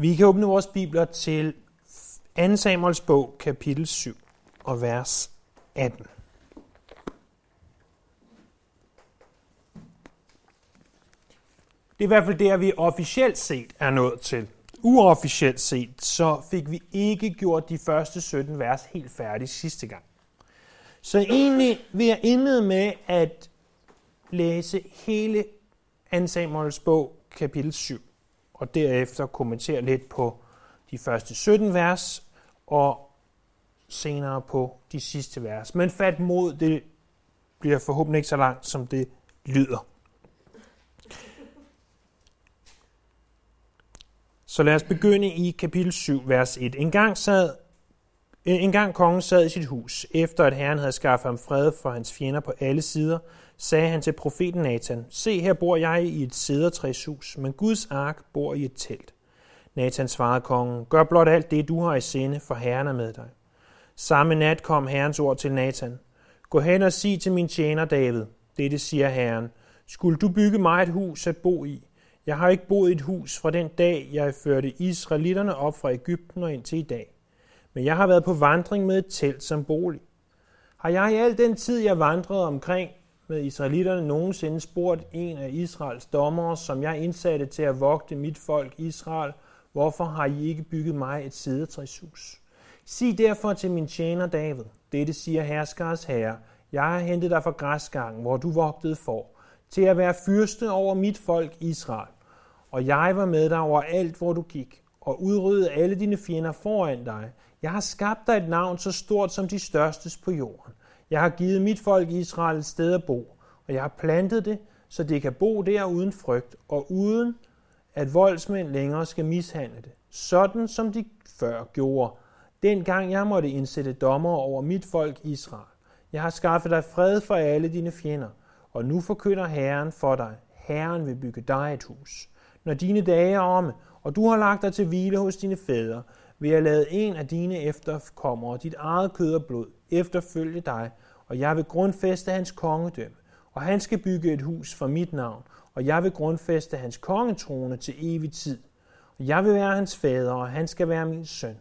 Vi kan åbne vores bibler til 2. Samuels bog, kapitel 7 og vers 18. Det er i hvert fald der, vi officielt set er nået til. Uofficielt set, så fik vi ikke gjort de første 17 vers helt færdige sidste gang. Så egentlig vil jeg indlede med at læse hele 2. Samuels bog, kapitel 7, og derefter kommentere lidt på de første 17 vers, og senere på de sidste vers. Men fat mod, det bliver forhåbentlig ikke så langt, som det lyder. Så lad os begynde i kapitel 7, vers 1. En gang, sad, en gang kongen sad i sit hus, efter at herren havde skaffet ham fred for hans fjender på alle sider, sagde han til profeten Nathan, Se, her bor jeg i et sædertræshus, men Guds ark bor i et telt. Nathan svarede kongen, Gør blot alt det, du har i sinde, for herren er med dig. Samme nat kom herrens ord til Nathan. Gå hen og sig til min tjener David. Dette siger herren. Skulle du bygge mig et hus at bo i? Jeg har ikke boet i et hus fra den dag, jeg førte israelitterne op fra Ægypten og indtil i dag. Men jeg har været på vandring med et telt som bolig. Har jeg i al den tid, jeg vandrede omkring med israelitterne, nogensinde spurgt en af Israels dommere, som jeg indsatte til at vogte mit folk Israel, hvorfor har I ikke bygget mig et sædetræshus? Sig derfor til min tjener David, dette siger herskers herre, jeg har hentet dig fra græsgangen, hvor du vogtede for, til at være fyrste over mit folk Israel. Og jeg var med dig over alt, hvor du gik, og udryddede alle dine fjender foran dig. Jeg har skabt dig et navn så stort som de størstes på jorden. Jeg har givet mit folk Israel et sted at bo, og jeg har plantet det, så det kan bo der uden frygt, og uden at voldsmænd længere skal mishandle det, sådan som de før gjorde, dengang jeg måtte indsætte dommer over mit folk Israel. Jeg har skaffet dig fred for alle dine fjender, og nu forkynder Herren for dig. Herren vil bygge dig et hus. Når dine dage er omme, og du har lagt dig til hvile hos dine fædre, vil jeg lade en af dine efterkommere, dit eget kød og blod, efterfølge dig, og jeg vil grundfæste hans kongedømme. Og han skal bygge et hus for mit navn, og jeg vil grundfæste hans kongetrone til evig tid. Og jeg vil være hans fader, og han skal være min søn.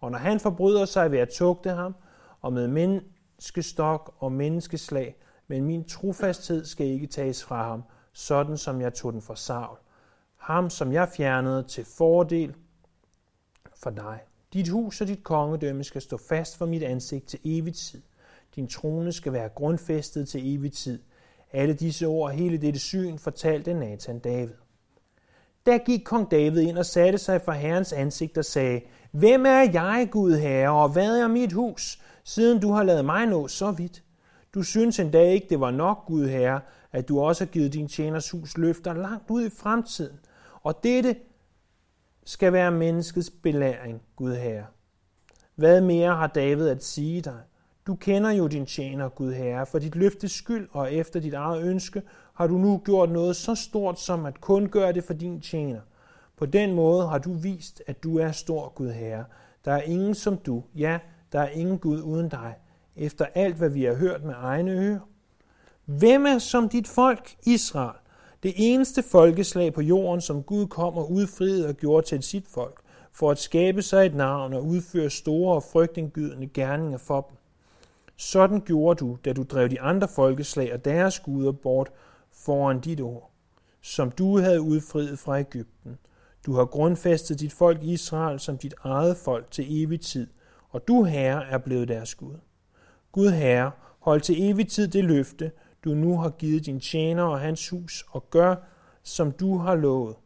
Og når han forbryder sig, vil jeg tugte ham, og med menneskestok og menneskeslag, men min trofasthed skal ikke tages fra ham, sådan som jeg tog den fra Saul. Ham, som jeg fjernede til fordel for dig. Dit hus og dit kongedømme skal stå fast for mit ansigt til evig tid. Din trone skal være grundfæstet til evig tid. Alle disse ord og hele dette syn fortalte Nathan David. Da gik kong David ind og satte sig for herrens ansigt og sagde, Hvem er jeg, Gud Herre, og hvad er mit hus, siden du har lavet mig nå så vidt? Du synes endda ikke, det var nok, Gud Herre, at du også har givet din tjeners hus løfter langt ud i fremtiden. Og dette skal være menneskets belæring, Gud Herre. Hvad mere har David at sige dig? Du kender jo din tjener, Gud Herre, for dit løftes skyld og efter dit eget ønske har du nu gjort noget så stort som at kun gøre det for din tjener. På den måde har du vist, at du er stor, Gud Herre. Der er ingen som du. Ja, der er ingen Gud uden dig. Efter alt, hvad vi har hørt med egne ører. Hvem er som dit folk, Israel? Det eneste folkeslag på jorden, som Gud kom og udfriede og gjorde til sit folk, for at skabe sig et navn og udføre store og frygtindgydende gerninger for dem. Sådan gjorde du, da du drev de andre folkeslag og deres guder bort foran dit ord, som du havde udfriet fra Ægypten. Du har grundfæstet dit folk Israel som dit eget folk til evig tid, og du, Herre, er blevet deres Gud. Gud, Herre, hold til evig tid det løfte, du nu har givet din tjener og hans hus, og gør, som du har lovet.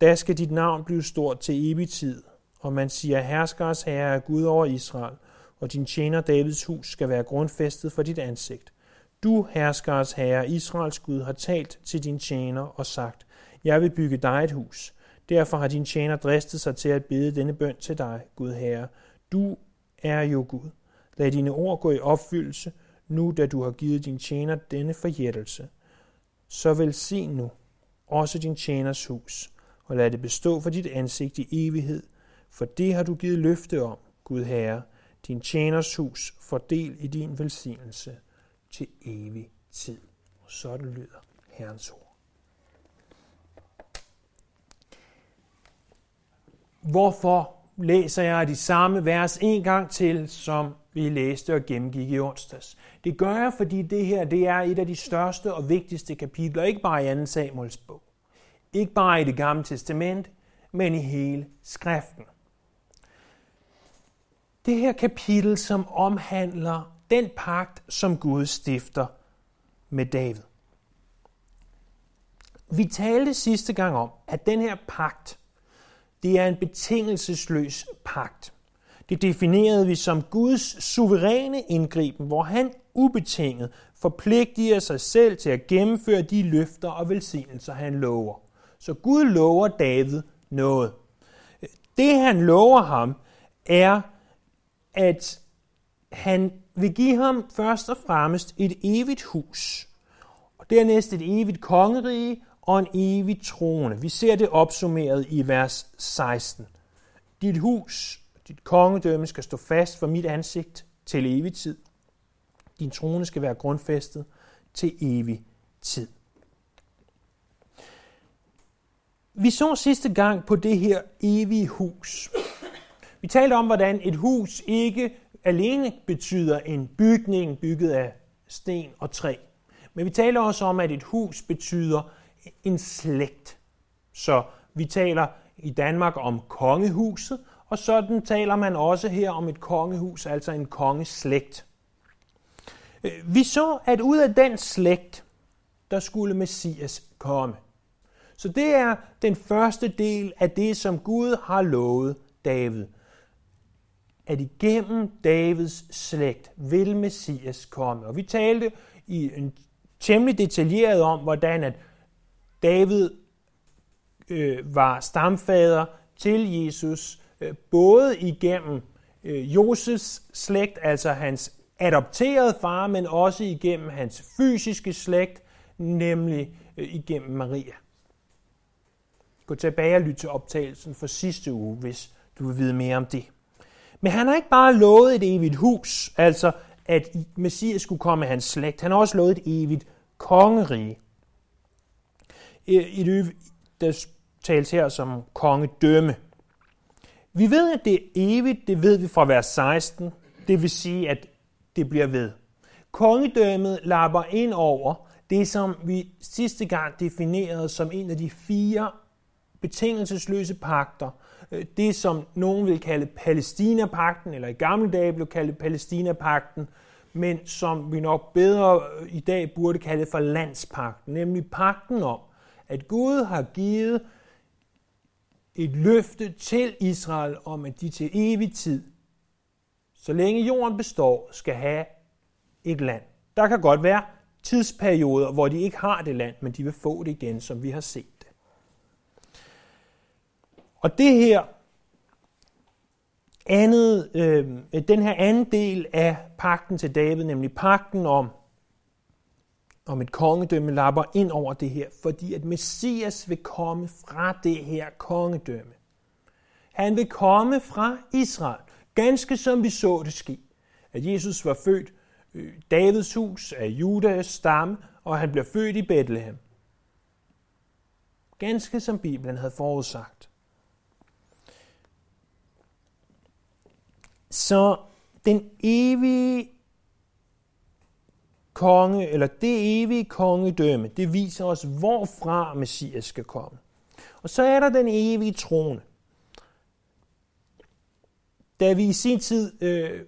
Da skal dit navn blive stort til evig tid, og man siger, herskers herre er Gud over Israel, og din tjener Davids hus skal være grundfæstet for dit ansigt. Du, herskers herre, Israels Gud, har talt til din tjener og sagt, jeg vil bygge dig et hus. Derfor har din tjener dristet sig til at bede denne bøn til dig, Gud Herre. Du er jo Gud. Lad dine ord gå i opfyldelse, nu da du har givet din tjener denne forjættelse. Så velsign nu også din tjeners hus, og lad det bestå for dit ansigt i evighed, for det har du givet løfte om, Gud Herre, din tjeners hus fordel i din velsignelse til evig tid. Og sådan lyder Herrens ord. Hvorfor læser jeg de samme vers en gang til, som vi læste og gennemgik i onsdags? Det gør jeg, fordi det her det er et af de største og vigtigste kapitler, ikke bare i 2. Samuels bog. Ikke bare i det gamle testament, men i hele skriften. Det her kapitel, som omhandler den pagt, som Gud stifter med David. Vi talte sidste gang om, at den her pagt, det er en betingelsesløs pagt. Det definerede vi som Guds suveræne indgriben, hvor han ubetinget forpligtiger sig selv til at gennemføre de løfter og velsignelser, han lover. Så Gud lover David noget. Det han lover ham er, at han vil give ham først og fremmest et evigt hus, og dernæst et evigt kongerige og en evig trone. Vi ser det opsummeret i vers 16. Dit hus, dit kongedømme skal stå fast for mit ansigt til evig tid. Din trone skal være grundfæstet til evig tid. Vi så sidste gang på det her evige hus. Vi talte om, hvordan et hus ikke alene betyder en bygning bygget af sten og træ. Men vi taler også om, at et hus betyder en slægt. Så vi taler i Danmark om kongehuset, og sådan taler man også her om et kongehus, altså en kongeslægt. Øh, vi så, at ud af den slægt, der skulle Messias komme. Så det er den første del af det, som Gud har lovet David at igennem Davids slægt vil Messias komme. Og vi talte i en temmelig detaljeret om, hvordan at David øh, var stamfader til Jesus, Øh, både igennem øh, Josefs slægt, altså hans adopterede far, men også igennem hans fysiske slægt, nemlig øh, igennem Maria. Gå tilbage og lyt til optagelsen for sidste uge, hvis du vil vide mere om det. Men han har ikke bare lovet et evigt hus, altså at Messias skulle komme af hans slægt. Han har også lovet et evigt kongerige. Et der tales her som kongedømme. Vi ved, at det er evigt, det ved vi fra vers 16. Det vil sige, at det bliver ved. Kongedømmet lapper ind over det, som vi sidste gang definerede som en af de fire betingelsesløse pagter, øh, det, som nogen vil kalde Palæstinapakten, eller i gamle dage blev kaldt Palæstinapakten, men som vi nok bedre øh, i dag burde kalde for landspakten, nemlig pakten om, at Gud har givet et løfte til Israel om, at de til evig tid, så længe jorden består, skal have et land. Der kan godt være tidsperioder, hvor de ikke har det land, men de vil få det igen, som vi har set. Og det her andet, øh, den her anden del af pakten til David, nemlig pakten om, om et kongedømme, lapper ind over det her, fordi at Messias vil komme fra det her kongedømme. Han vil komme fra Israel, ganske som vi så det ske. At Jesus var født i Davids hus af Judas stamme, og han blev født i Bethlehem. Ganske som Bibelen havde forudsagt. Så den evige konge, eller det evige kongedømme, det viser os, hvorfra Messias skal komme. Og så er der den evige trone. Da vi i sin tid øh,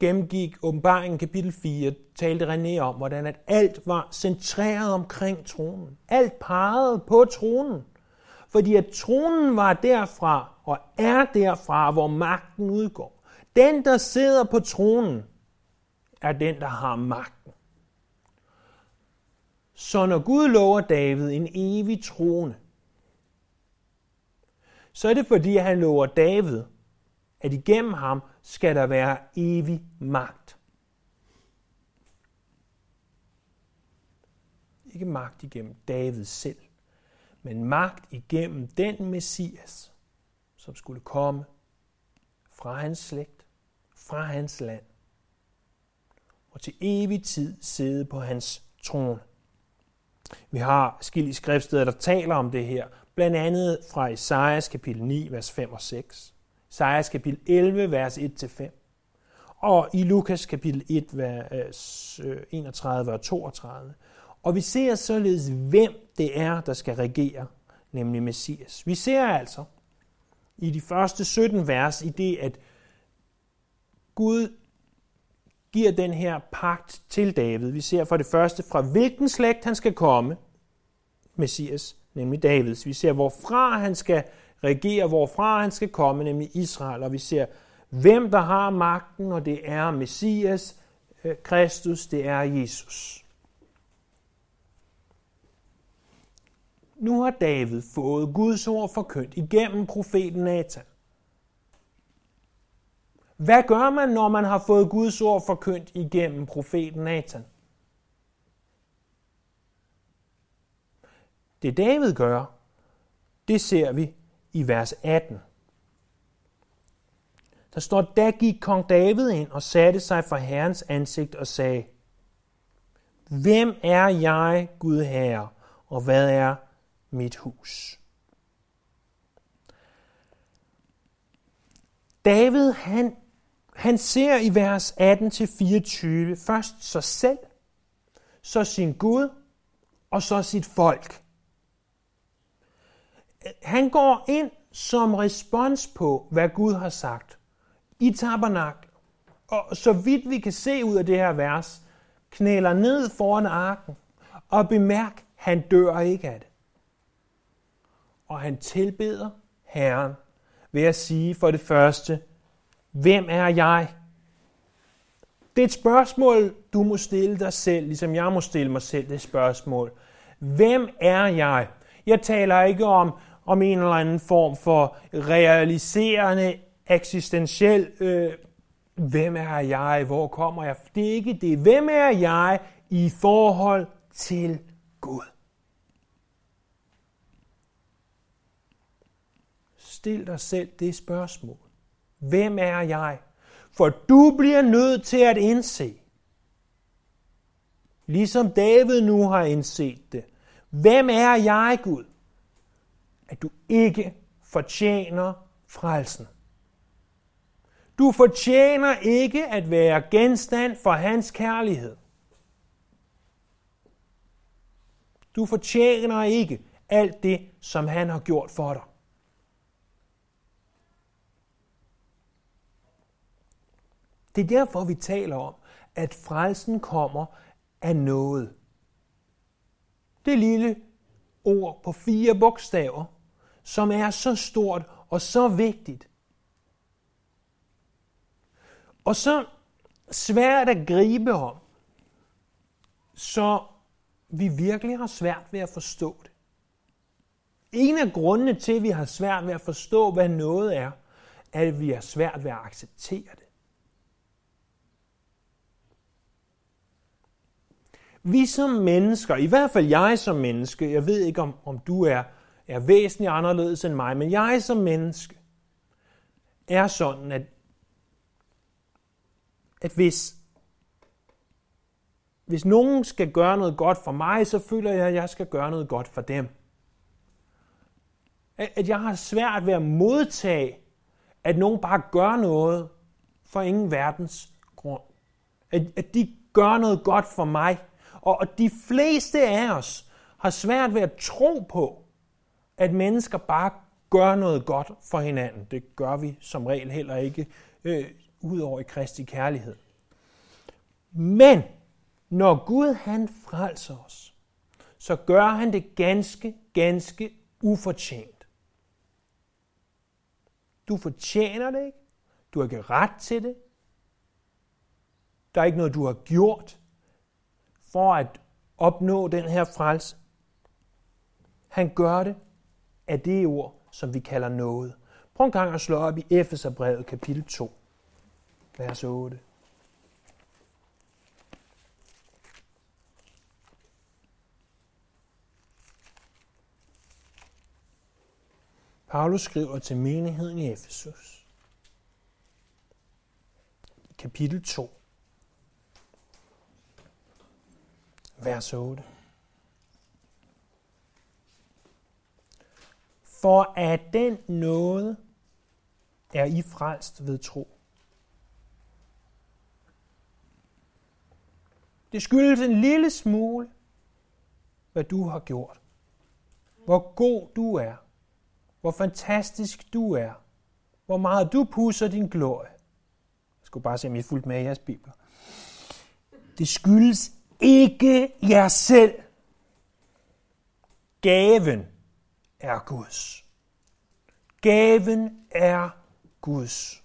gennemgik åbenbaringen kapitel 4, talte René om, hvordan at alt var centreret omkring tronen. Alt pegede på tronen. Fordi at tronen var derfra, og er derfra, hvor magten udgår. Den, der sidder på tronen, er den, der har magt. Så når Gud lover David en evig trone, så er det fordi, han lover David, at igennem ham skal der være evig magt. Ikke magt igennem David selv, men magt igennem den Messias, som skulle komme fra hans slægt fra hans land og til evig tid sidde på hans trone. Vi har skille skriftsteder, der taler om det her. blandt andet fra Isaias kapitel 9, vers 5 og 6, Isaias kapitel 11, vers 1-5, og i Lukas kapitel 1, vers øh, 31 og 32. Og vi ser således, hvem det er, der skal regere, nemlig Messias. Vi ser altså i de første 17 vers i det, at Gud giver den her pagt til David. Vi ser for det første, fra hvilken slægt han skal komme, Messias, nemlig Davids. Vi ser, hvorfra han skal regere, hvorfra han skal komme, nemlig Israel. Og vi ser, hvem der har magten, og det er Messias, øh, Kristus, det er Jesus. Nu har David fået Guds ord forkyndt igennem profeten Nathan. Hvad gør man, når man har fået Guds ord forkyndt igennem profeten Nathan? Det David gør, det ser vi i vers 18. Der står, da gik kong David ind og satte sig for Herrens ansigt og sagde, Hvem er jeg, Gud Herre, og hvad er mit hus? David, han, han ser i vers 18-24 først sig selv, så sin Gud, og så sit folk. Han går ind som respons på, hvad Gud har sagt i tabernak. Og så vidt vi kan se ud af det her vers, knæler ned foran arken og bemærk, han dør ikke af det. Og han tilbeder Herren ved at sige for det første, hvem er jeg? Det er et spørgsmål, du må stille dig selv, ligesom jeg må stille mig selv det spørgsmål. Hvem er jeg? Jeg taler ikke om, om en eller anden form for realiserende, eksistentiel, øh, hvem er jeg, hvor kommer jeg? Det er ikke det. Hvem er jeg i forhold til Gud? Stil dig selv det spørgsmål. Hvem er jeg? For du bliver nødt til at indse, ligesom David nu har indset det. Hvem er jeg, Gud? At du ikke fortjener frelsen. Du fortjener ikke at være genstand for hans kærlighed. Du fortjener ikke alt det, som han har gjort for dig. Det er derfor, vi taler om, at frelsen kommer af noget. Det lille ord på fire bogstaver, som er så stort og så vigtigt. Og så svært at gribe om, så vi virkelig har svært ved at forstå det. En af grundene til, at vi har svært ved at forstå, hvad noget er, er, at vi har svært ved at acceptere det. Vi som mennesker, i hvert fald jeg som menneske, jeg ved ikke om, om du er, er væsentligt anderledes end mig, men jeg som menneske er sådan, at, at hvis, hvis nogen skal gøre noget godt for mig, så føler jeg, at jeg skal gøre noget godt for dem. At jeg har svært ved at modtage, at nogen bare gør noget for ingen verdens grund. At, at de gør noget godt for mig. Og de fleste af os har svært ved at tro på, at mennesker bare gør noget godt for hinanden. Det gør vi som regel heller ikke, øh, udover i Kristi kærlighed. Men når Gud han frelser os, så gør han det ganske, ganske ufortjent. Du fortjener det ikke. Du har ikke ret til det. Der er ikke noget, du har gjort for at opnå den her frelse. Han gør det af det ord, som vi kalder noget. Prøv en gang at slå op i Efeserbrevet kapitel 2, vers 8. Paulus skriver til menigheden i Efesus. Kapitel 2. vers 8. For at den nåde er I frelst ved tro. Det skyldes en lille smule, hvad du har gjort. Hvor god du er. Hvor fantastisk du er. Hvor meget du pusser din glorie. Jeg skulle bare se, om I fulgte fuldt med i jeres bibler. Det skyldes ikke jer selv. Gaven er Guds. Gaven er Guds.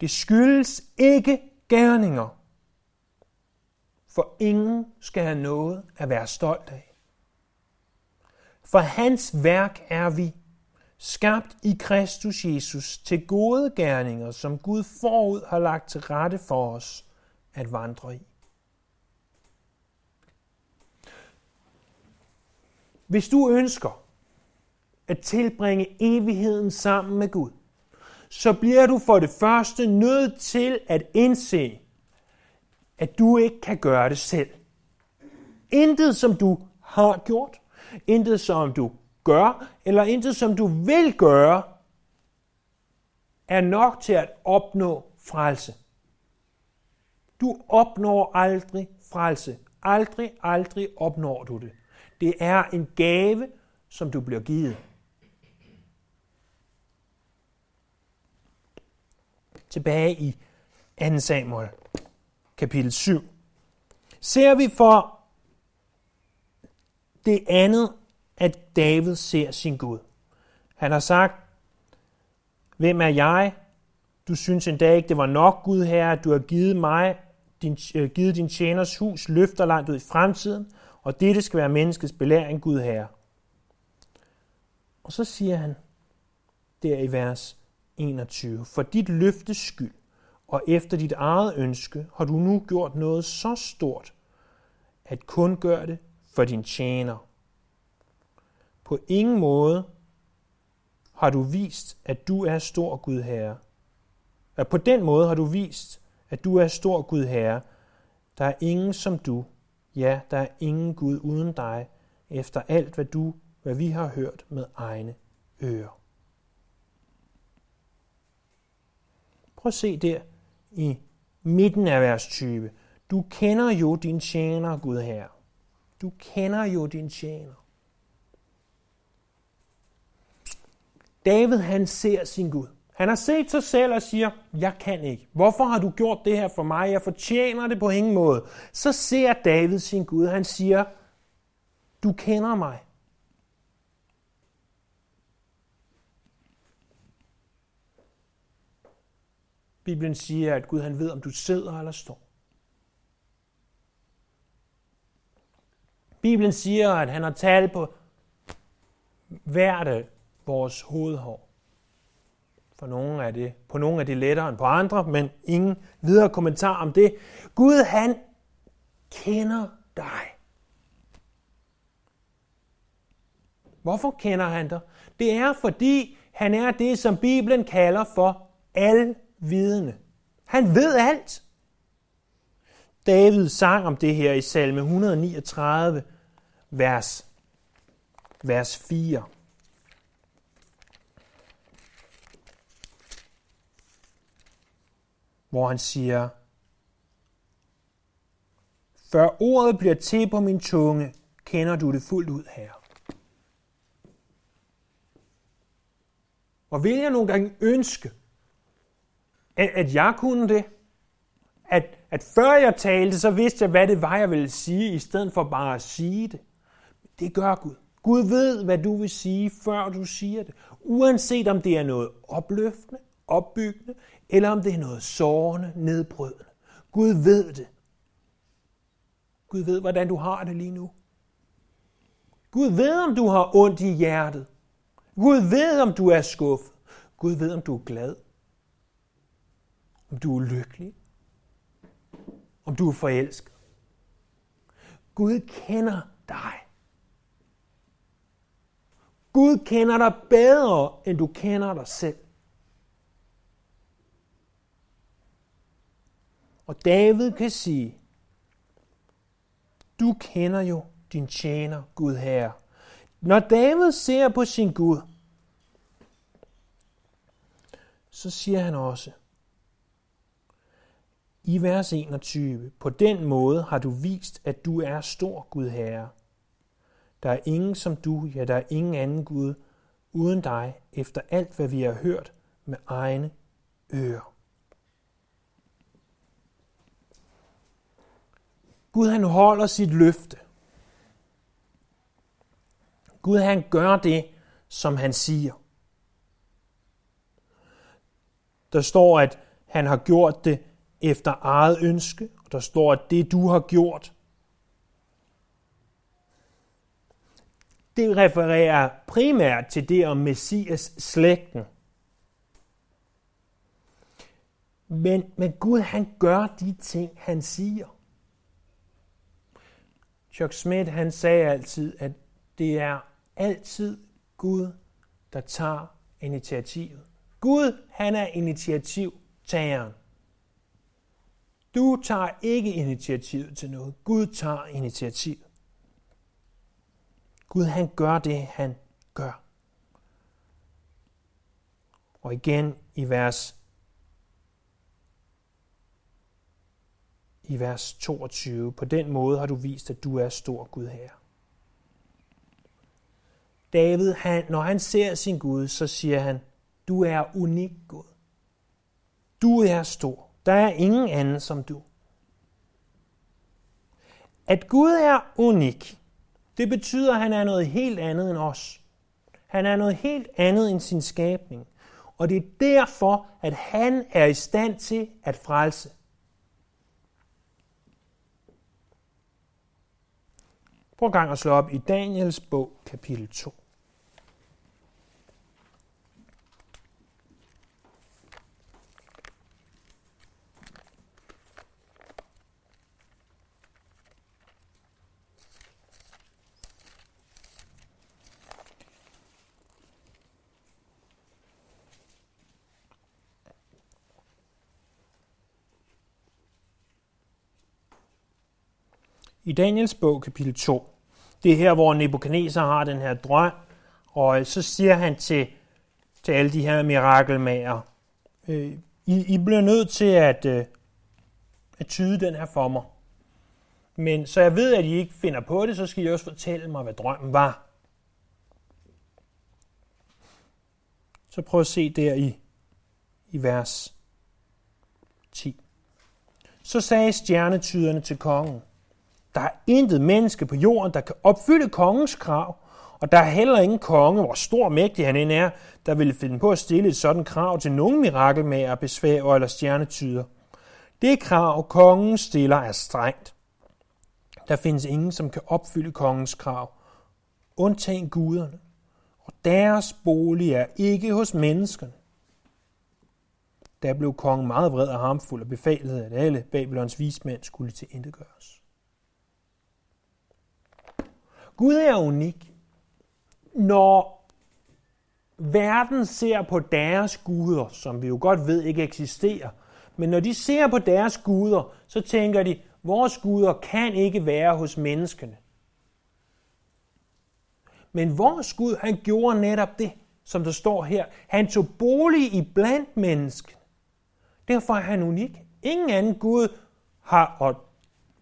Det skyldes ikke gerninger, for ingen skal have noget at være stolt af. For hans værk er vi, skabt i Kristus Jesus til gode gerninger, som Gud forud har lagt til rette for os at vandre i. Hvis du ønsker at tilbringe evigheden sammen med Gud, så bliver du for det første nødt til at indse, at du ikke kan gøre det selv. Intet, som du har gjort, intet, som du gør, eller intet, som du vil gøre, er nok til at opnå frelse. Du opnår aldrig frelse. Aldrig, aldrig opnår du det. Det er en gave, som du bliver givet. Tilbage i 2. Samuel, kapitel 7. Ser vi for det andet, at David ser sin Gud. Han har sagt, hvem er jeg? Du synes endda ikke, det var nok, Gud her, at du har givet mig, din, øh, givet din tjeners hus løfter langt ud i fremtiden, og dette skal være menneskets belæring, Gud Herre. Og så siger han der i vers 21, for dit løftes skyld og efter dit eget ønske har du nu gjort noget så stort, at kun gør det for din tjener. På ingen måde har du vist, at du er stor Gud Herre. At på den måde har du vist, at du er stor Gud Herre. Der er ingen som du, Ja, der er ingen Gud uden dig, efter alt, hvad du, hvad vi har hørt med egne ører. Prøv at se der i midten af vers 20. Du kender jo din tjener, Gud Herre. Du kender jo din tjener. David han ser sin Gud. Han har set sig selv og siger, jeg kan ikke. Hvorfor har du gjort det her for mig? Jeg fortjener det på ingen måde. Så ser David sin Gud. Han siger, du kender mig. Bibelen siger, at Gud han ved, om du sidder eller står. Bibelen siger, at han har talt på hvert af vores hovedhår. For nogle er det, på nogle er det lettere end på andre, men ingen videre kommentar om det. Gud, han kender dig. Hvorfor kender han dig? Det er, fordi han er det, som Bibelen kalder for alvidende. Han ved alt. David sang om det her i salme 139, vers, vers 4. hvor han siger, Før ordet bliver til på min tunge, kender du det fuldt ud her. Og vil jeg nogle gange ønske, at, at jeg kunne det? At, at før jeg talte, så vidste jeg, hvad det var, jeg ville sige, i stedet for bare at sige det. Det gør Gud. Gud ved, hvad du vil sige, før du siger det. Uanset om det er noget opløftende, opbyggende, eller om det er noget sårende, nedbrydende. Gud ved det. Gud ved, hvordan du har det lige nu. Gud ved, om du har ondt i hjertet. Gud ved, om du er skuffet. Gud ved, om du er glad. Om du er lykkelig. Om du er forelsket. Gud kender dig. Gud kender dig bedre, end du kender dig selv. Og David kan sige, du kender jo din tjener, Gud Herre. Når David ser på sin Gud, så siger han også i vers 21, på den måde har du vist, at du er stor Gud Herre. Der er ingen som du, ja, der er ingen anden Gud uden dig, efter alt, hvad vi har hørt med egne ører. Gud han holder sit løfte. Gud han gør det, som han siger. Der står, at han har gjort det efter eget ønske, og der står, at det du har gjort, det refererer primært til det om Messias slægten. Men, men Gud han gør de ting, han siger. Chuck Smith han sagde altid, at det er altid Gud, der tager initiativet. Gud, han er initiativtageren. Du tager ikke initiativet til noget. Gud tager initiativ. Gud, han gør det, han gør. Og igen i vers i vers 22. På den måde har du vist, at du er stor Gud her. David, han, når han ser sin Gud, så siger han, du er unik Gud. Du er stor. Der er ingen anden som du. At Gud er unik, det betyder, at han er noget helt andet end os. Han er noget helt andet end sin skabning. Og det er derfor, at han er i stand til at frelse. Prøv gang at slå op i Daniels bog, kapitel 2. i Daniels bog, kapitel 2. Det er her, hvor Nebuchadnezzar har den her drøm, og så siger han til, til alle de her mirakelmager, øh, I, I bliver nødt til at, øh, at tyde den her for mig. Men så jeg ved, at I ikke finder på det, så skal I også fortælle mig, hvad drømmen var. Så prøv at se der i, i vers 10. Så sagde stjernetyderne til kongen, der er intet menneske på jorden, der kan opfylde kongens krav, og der er heller ingen konge, hvor stor mægtig han end er, der ville finde på at stille et sådan krav til nogen mirakelmager, besværer eller stjernetyder. Det krav, kongen stiller, er strengt. Der findes ingen, som kan opfylde kongens krav, undtagen guderne, og deres bolig er ikke hos menneskerne. Der blev kongen meget vred og harmfuld og befalede, at alle Babylons vismænd skulle til gøres. Gud er unik. Når verden ser på deres guder, som vi jo godt ved ikke eksisterer, men når de ser på deres guder, så tænker de, vores guder kan ikke være hos menneskene. Men vores Gud, han gjorde netop det, som der står her. Han tog bolig i blandt mennesken. Derfor er han unik. Ingen anden Gud har, og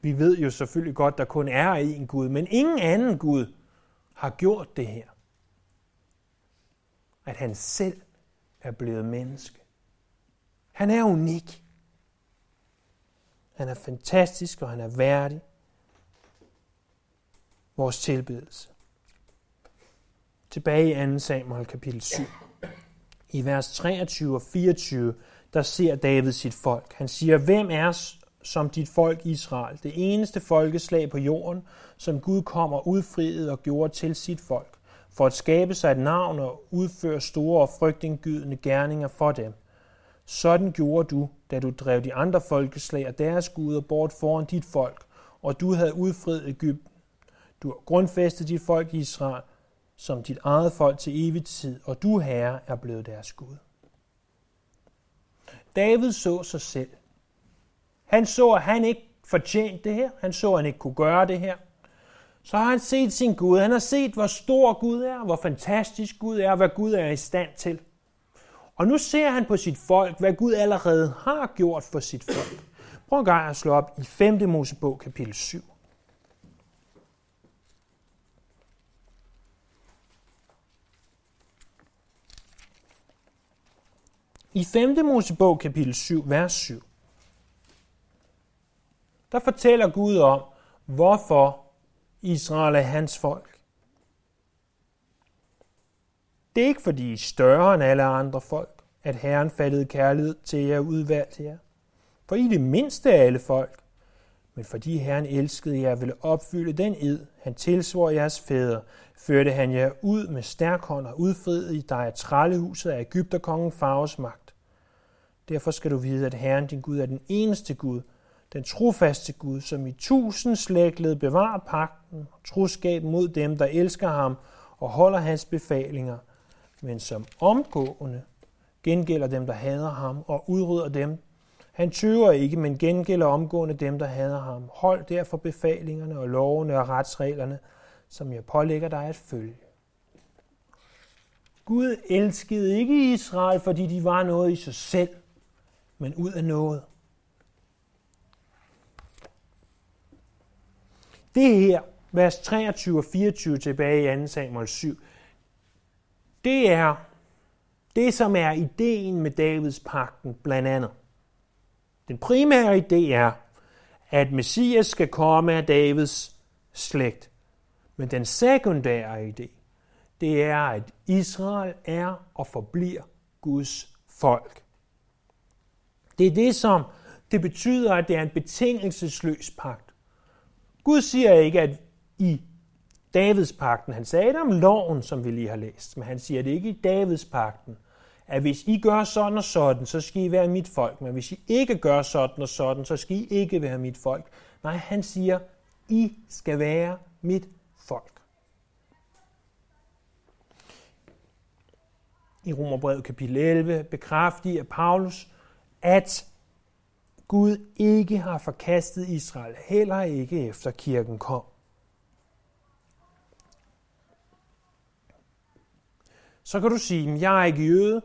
vi ved jo selvfølgelig godt, der kun er én Gud, men ingen anden Gud har gjort det her. At han selv er blevet menneske. Han er unik. Han er fantastisk, og han er værdig vores tilbedelse. Tilbage i 2. Samuel kapitel 7. I vers 23 og 24, der ser David sit folk. Han siger, hvem er som dit folk Israel, det eneste folkeslag på jorden, som Gud kommer udfriet og gjorde til sit folk, for at skabe sig et navn og udføre store og frygtindgydende gerninger for dem. Sådan gjorde du, da du drev de andre folkeslag og deres guder bort foran dit folk, og du havde udfriet Ægypten. Du har grundfæstet dit folk Israel som dit eget folk til evig tid, og du, Herre, er blevet deres Gud. David så sig selv han så, at han ikke fortjente det her. Han så, at han ikke kunne gøre det her. så har han set sin Gud. Han har set, hvor stor Gud er, hvor fantastisk Gud er, hvad Gud er i stand til. Og nu ser han på sit folk, hvad Gud allerede har gjort for sit folk. Prøv en gang at slå op i 5. Mosebog, kapitel 7. I 5. Mosebog, kapitel 7, vers 7, der fortæller Gud om, hvorfor Israel er hans folk. Det er ikke fordi I er større end alle andre folk, at Herren fattede kærlighed til jer og udvalgte jer. For I er det mindste af alle folk. Men fordi Herren elskede jer, ville opfylde den ed, han tilsvor jeres fædre, førte han jer ud med stærk hånd og udfriede i dig af trællehuset af Ægypterkongen Faros magt. Derfor skal du vide, at Herren din Gud er den eneste Gud, den trofaste Gud, som i tusind slægtled bevarer pagten og troskab mod dem, der elsker ham og holder hans befalinger, men som omgående gengælder dem, der hader ham og udrydder dem. Han tøver ikke, men gengælder omgående dem, der hader ham. Hold derfor befalingerne og lovene og retsreglerne, som jeg pålægger dig at følge. Gud elskede ikke Israel, fordi de var noget i sig selv, men ud af noget. Det her, vers 23 og 24 tilbage i 2 Samuel 7, det er det, som er ideen med Davids pakten blandt andet. Den primære idé er, at Messias skal komme af Davids slægt. Men den sekundære idé, det er, at Israel er og forbliver Guds folk. Det er det, som det betyder, at det er en betingelsesløs pagt. Gud siger ikke, at i Davids pakten, han sagde det om loven, som vi lige har læst, men han siger det ikke i Davids pakten, at hvis I gør sådan og sådan, så skal I være mit folk, men hvis I ikke gør sådan og sådan, så skal I ikke være mit folk. Nej, han siger, I skal være mit folk. I Romerbrevet kapitel 11 bekræfter Paulus, at Gud ikke har forkastet Israel, heller ikke efter kirken kom. Så kan du sige, at jeg er ikke jøde,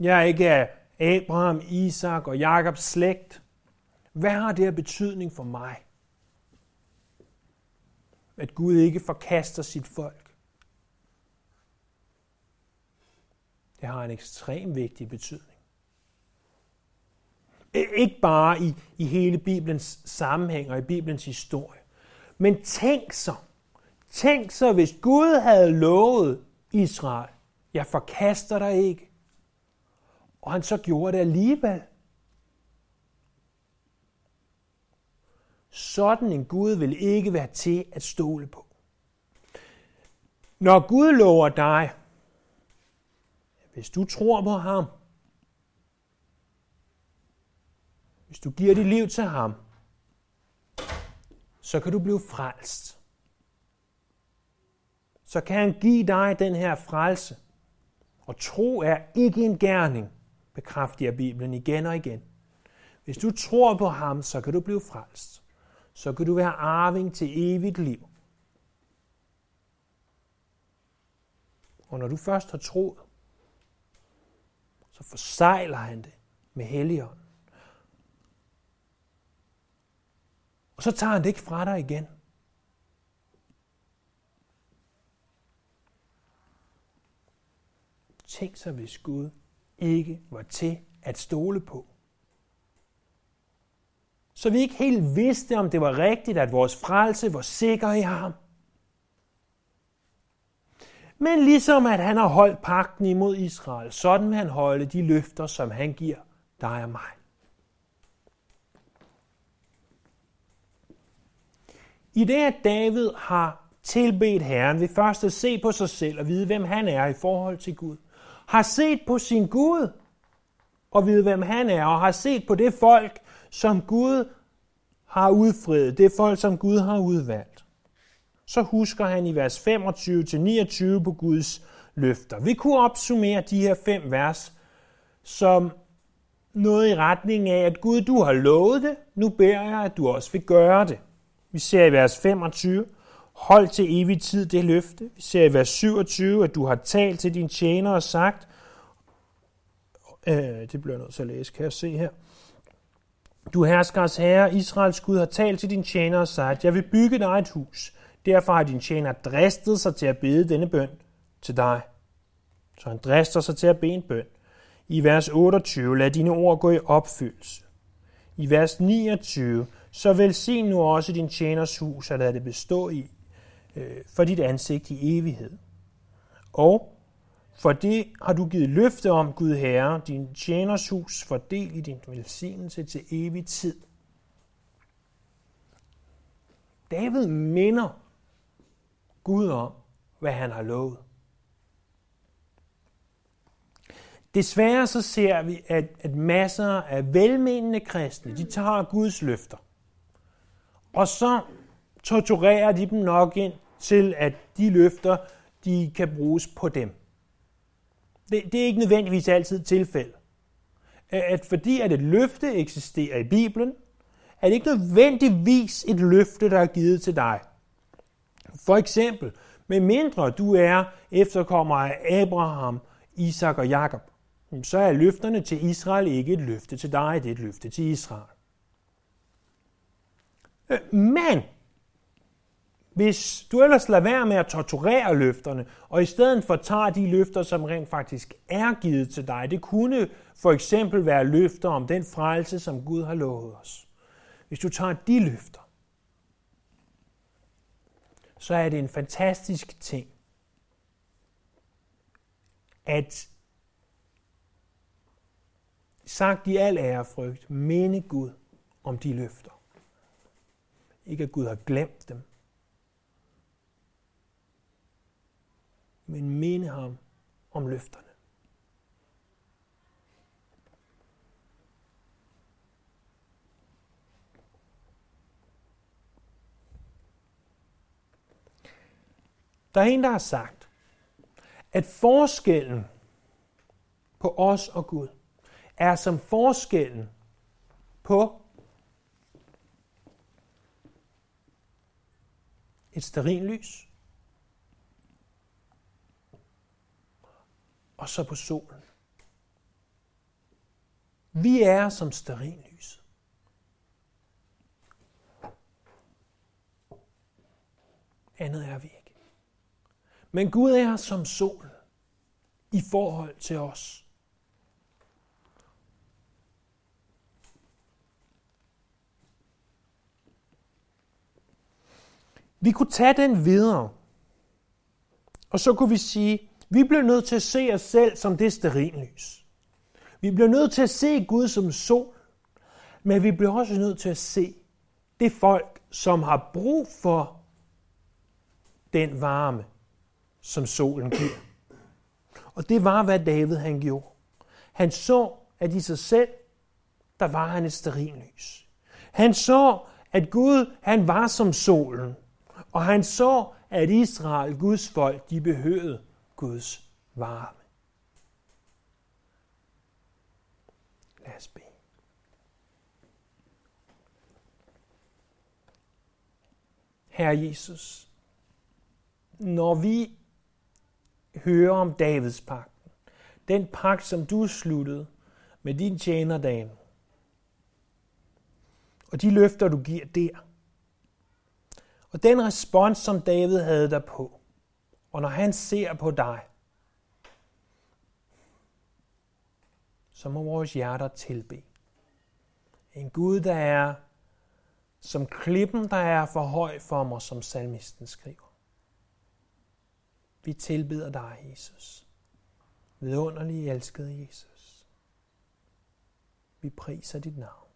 jeg er ikke af Abraham, Isak og Jakobs slægt. Hvad har det her betydning for mig? At Gud ikke forkaster sit folk. Det har en ekstrem vigtig betydning. E, ikke bare i, i hele Bibelens sammenhæng og i Bibelens historie. Men tænk så, tænk så, hvis Gud havde lovet Israel, jeg forkaster dig ikke, og han så gjorde det alligevel. Sådan en Gud vil ikke være til at stole på. Når Gud lover dig, hvis du tror på ham, hvis du giver dit liv til ham, så kan du blive frelst. Så kan han give dig den her frelse. Og tro er ikke en gerning, bekræfter Bibelen igen og igen. Hvis du tror på ham, så kan du blive frelst. Så kan du være arving til evigt liv. Og når du først har troet, så forsejler han det med Helligånden. Og så tager han det ikke fra dig igen. Tænk sig, hvis Gud ikke var til at stole på. Så vi ikke helt vidste, om det var rigtigt, at vores frelse var sikker i ham. Men ligesom at han har holdt pakten imod Israel, sådan vil han holde de løfter, som han giver dig og mig. I det, at David har tilbedt Herren, ved først at se på sig selv og vide, hvem han er i forhold til Gud har set på sin Gud og vide, hvem han er, og har set på det folk, som Gud har udfriet, det folk, som Gud har udvalgt, så husker han i vers 25-29 på Guds løfter. Vi kunne opsummere de her fem vers som noget i retning af, at Gud, du har lovet det, nu beder jeg, at du også vil gøre det. Vi ser i vers 25, Hold til evig tid det løfte. Vi ser i vers 27, at du har talt til din tjener og sagt, øh, det bliver nødt til at læse, kan jeg se her. Du herskers herre, Israels Gud, har talt til din tjener og sagt, jeg vil bygge dig et hus. Derfor har din tjener dristet sig til at bede denne bøn til dig. Så han drister sig til at bede en bøn. I vers 28, lad dine ord gå i opfyldelse. I vers 29, så velsign nu også din tjeners hus, og lad det bestå i, øh, for dit ansigt i evighed. Og for det har du givet løfte om, Gud Herre, din tjeners hus, fordel i din velsignelse til evig tid. David minder Gud om, hvad han har lovet. Desværre så ser vi, at, at masser af velmenende kristne, de tager Guds løfter. Og så torturerer de dem nok ind til, at de løfter, de kan bruges på dem. Det, det er ikke nødvendigvis altid tilfælde. At fordi at et løfte eksisterer i Bibelen, er det ikke nødvendigvis et løfte, der er givet til dig. For eksempel, med mindre du er efterkommer af Abraham, Isak og Jakob, så er løfterne til Israel ikke et løfte til dig, det er et løfte til Israel. Men hvis du ellers lader være med at torturere løfterne, og i stedet for tager de løfter, som rent faktisk er givet til dig, det kunne for eksempel være løfter om den frelse, som Gud har lovet os. Hvis du tager de løfter, så er det en fantastisk ting, at sagt i al ærefrygt, minde Gud om de løfter. Ikke at Gud har glemt dem, men minde ham om løfterne. Der er en, der har sagt, at forskellen på os og Gud er som forskellen på et sterinlys og så på solen. Vi er som sterinlys. Andet er vi ikke. Men Gud er som solen i forhold til os. Vi kunne tage den videre, og så kunne vi sige, vi bliver nødt til at se os selv som det sterinlys. Vi bliver nødt til at se Gud som sol, men vi bliver også nødt til at se det folk, som har brug for den varme, som solen giver. Og det var, hvad David han gjorde. Han så, at i sig selv, der var han et sterinlys. Han så, at Gud han var som solen, og han så, at Israel, Guds folk, de behøvede Guds varme. Lad os bede. Herre Jesus, når vi hører om Davids pagt, den pagt, som du sluttede med din tjener David, og de løfter, du giver der, og den respons, som David havde derpå, og når han ser på dig, så må vores hjerter tilbe. En Gud, der er som klippen, der er for høj for mig, som salmisten skriver. Vi tilbeder dig, Jesus. Vidunderlig elskede Jesus. Vi priser dit navn.